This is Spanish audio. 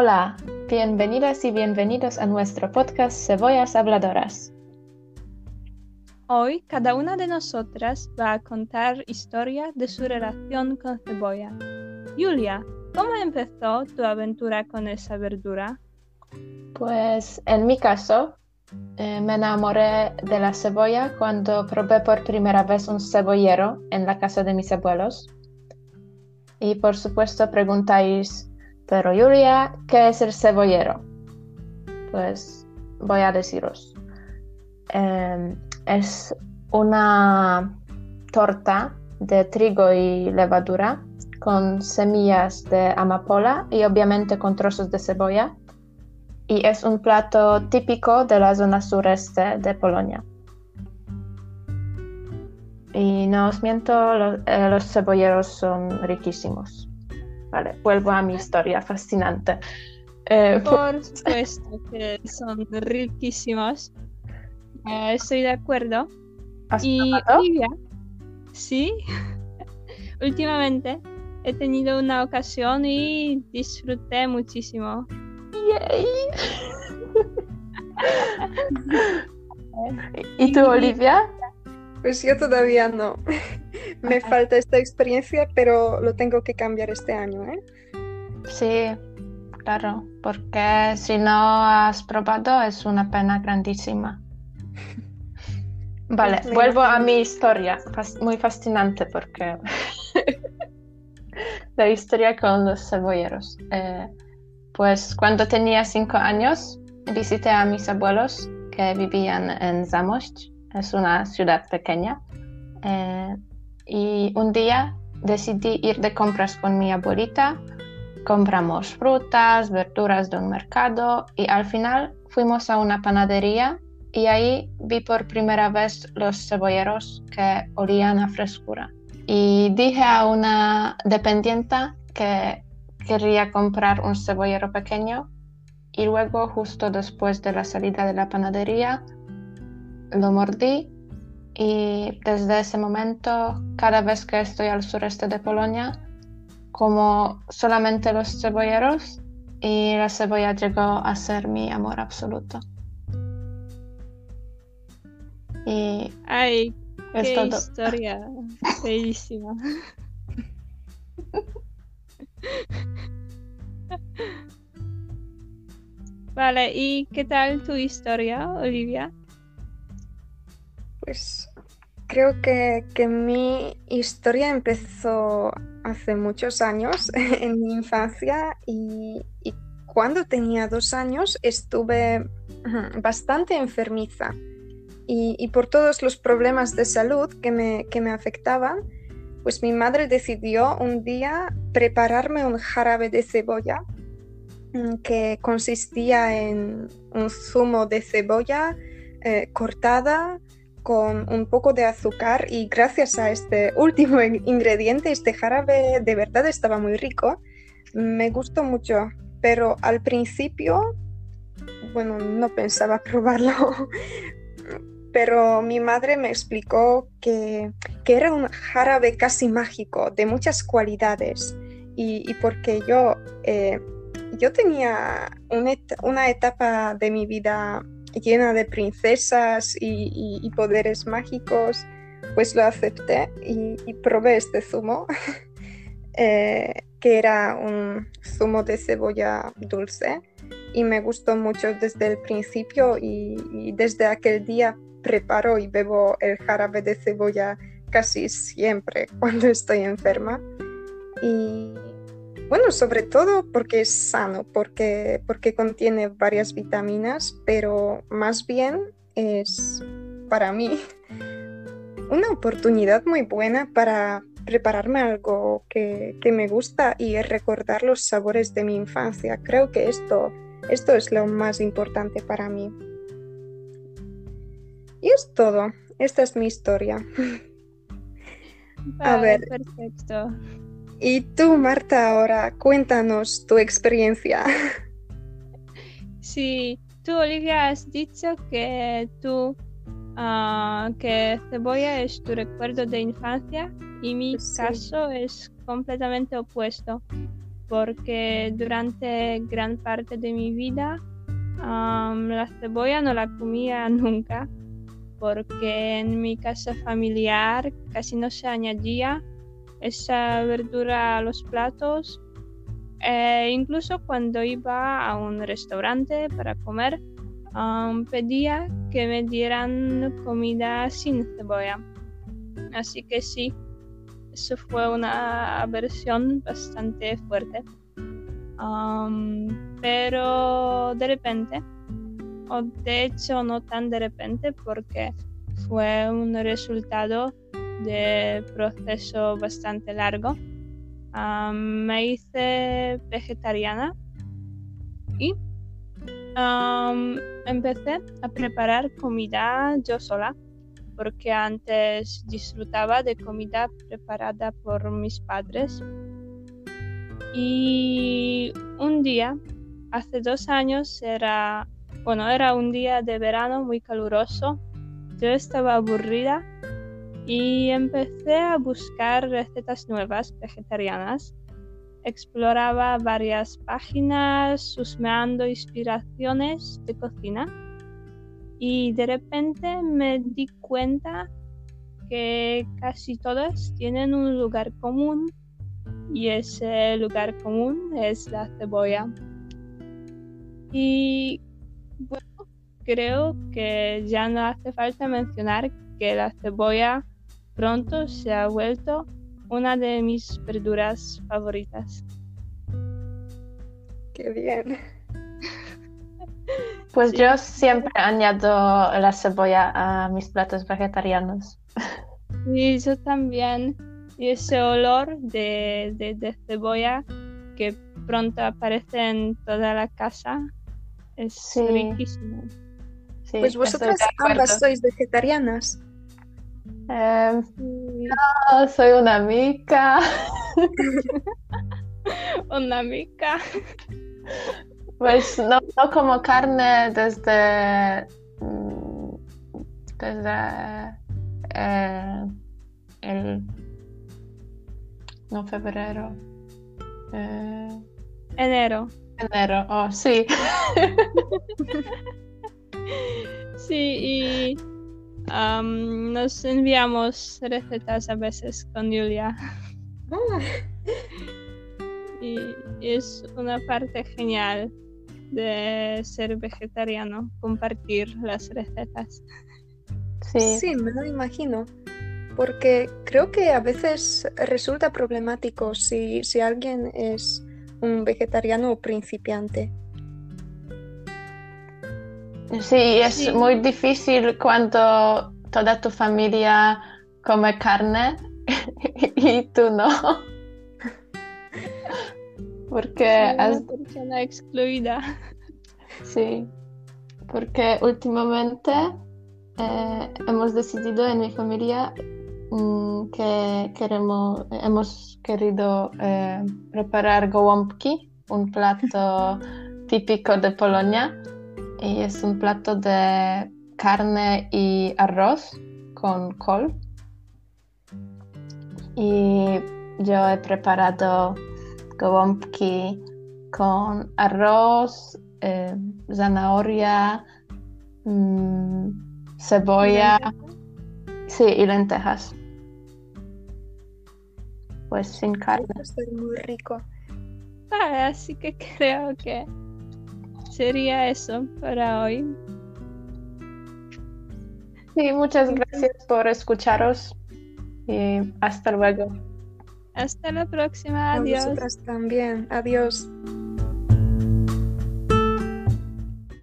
Hola, bienvenidas y bienvenidos a nuestro podcast Cebollas Habladoras. Hoy cada una de nosotras va a contar historia de su relación con cebolla. Julia, ¿cómo empezó tu aventura con esa verdura? Pues en mi caso, eh, me enamoré de la cebolla cuando probé por primera vez un cebollero en la casa de mis abuelos. Y por supuesto preguntáis, pero Julia, ¿qué es el cebollero? Pues voy a deciros. Em, es una torta de trigo y levadura con semillas de amapola y obviamente con trozos de cebolla. Y es un plato típico de la zona sureste de Polonia. Y no os miento, eh, los, cebolleros son riquísimos. Vale, vuelvo a mi historia fascinante. Eh, Por supuesto que son riquísimos. Eh, estoy de acuerdo. y Olivia, sí, últimamente he tenido una ocasión y disfruté muchísimo. Yay. ¿Y tú, Olivia? Pues yo todavía no. Me falta esta experiencia, pero lo tengo que cambiar este año, ¿eh? Sí, claro, porque si no has probado es una pena grandísima. Vale, vuelvo a mi historia, muy fascinante porque la historia con los cebolleros. Eh, pues cuando tenía cinco años visité a mis abuelos que vivían en Zamość es una ciudad pequeña. Eh, un día decidí ir de compras con mi abuelita. Compramos frutas, verduras de un mercado y al final fuimos a una panadería y ahí vi por primera vez los cebolleros que olían a frescura. Y dije a una dependiente que quería comprar un cebollero pequeño y luego justo después de la salida de la panadería lo mordí y desde ese momento, cada vez que estoy al sureste de Polonia, como solamente los cebolleros y la cebolla llegó a ser mi amor absoluto. Y Ay, qué historia bellísima. vale, ¿y qué tal tu historia, Olivia? Pues creo que, mi historia empezó hace muchos años, en mi infancia, y, cuando tenía dos años estuve bastante enfermiza. Y, por todos los problemas de salud que me, afectaban, pues mi madre decidió un día prepararme un jarabe de cebolla mm, que consistía en un zumo de cebolla eh, cortada, con un poco de azúcar y gracias a este último ingrediente, este jarabe de verdad estaba muy rico. Me gustó mucho, pero al principio, bueno, no pensaba probarlo, pero mi madre me explicó que, era un jarabe casi mágico, de muchas cualidades, y, porque yo, eh, yo tenía una etapa de mi vida llena de princesas y, poderes mágicos, pues lo acepté y, probé este zumo, eh, que era un zumo de cebolla dulce y me gustó mucho desde el principio y, desde aquel día preparo y bebo el jarabe de cebolla casi siempre cuando estoy enferma. Y bueno, sobre todo porque es sano, porque, porque contiene varias vitaminas, pero más bien es para mí una oportunidad muy buena para prepararme algo que, me gusta y recordar los sabores de mi infancia. Creo que esto, esto es lo más importante para mí. Y es todo. Esta es mi historia. A ver. Perfecto. Y tú, Marta, ahora cuéntanos tu experiencia. Sí, tú, Olivia, has dicho que tú, ah, que cebolla es tu recuerdo de infancia y mi caso es completamente opuesto. porque durante gran parte de mi vida la cebolla no la comía nunca, porque en mi casa familiar casi no se añadía esa verdura a los platos. E incluso cuando iba a un restaurante para comer, pedía que me dieran comida sin cebolla. Así que sí, eso fue una versión bastante fuerte. pero de repente, o de hecho no tan de repente, porque fue un resultado de proceso bastante largo. me hice vegetariana y empecé a preparar comida yo sola porque antes disfrutaba de comida preparada por mis padres. Y un día, hace dos años, era, bueno, era un día de verano muy caluroso. Yo estaba aburrida y empecé a buscar recetas nuevas vegetarianas. Exploraba varias páginas, husmeando inspiraciones de cocina y de repente me di cuenta que casi todas tienen un lugar común y ese lugar común es la cebolla. Y bueno, creo que ya no hace falta mencionar que la cebolla pronto se ha vuelto una de mis verduras favoritas. Qué bien. Pues yo siempre añado la cebolla a mis platos vegetarianos. Sí, yo también. Y ese olor de, cebolla que pronto aparece en toda la casa es riquísimo. pues vosotras ambas sois vegetarianas. Em, no, soy una mica. una mica. Pues no, como carne desde, desde eh, el no febrero eh, enero enero oh sí sí y nos enviamos recetas a veces con Julia ah. y es una parte genial de ser vegetariano, compartir las recetas. Sí. me lo imagino. Porque creo que a veces resulta problemático si, alguien es un vegetariano o principiante. Sí, es muy difícil cuando toda tu familia come carne y tú no. Porque es una persona excluida. Sí, porque últimamente eh, hemos decidido en mi familia mm, que queremos, hemos querido eh, preparar gołąbki, un plato típico de Polonia. Y es un plato de carne y arroz con col. Y yo he preparado gołąbki con arroz, eh, zanahoria, mm, cebolla, sí, y lentejas. Pues sin carne. Es muy rico. así que creo que sería eso para hoy. Sí, muchas gracias por escucharos y hasta luego. Hasta la próxima. Adiós. también. Adiós.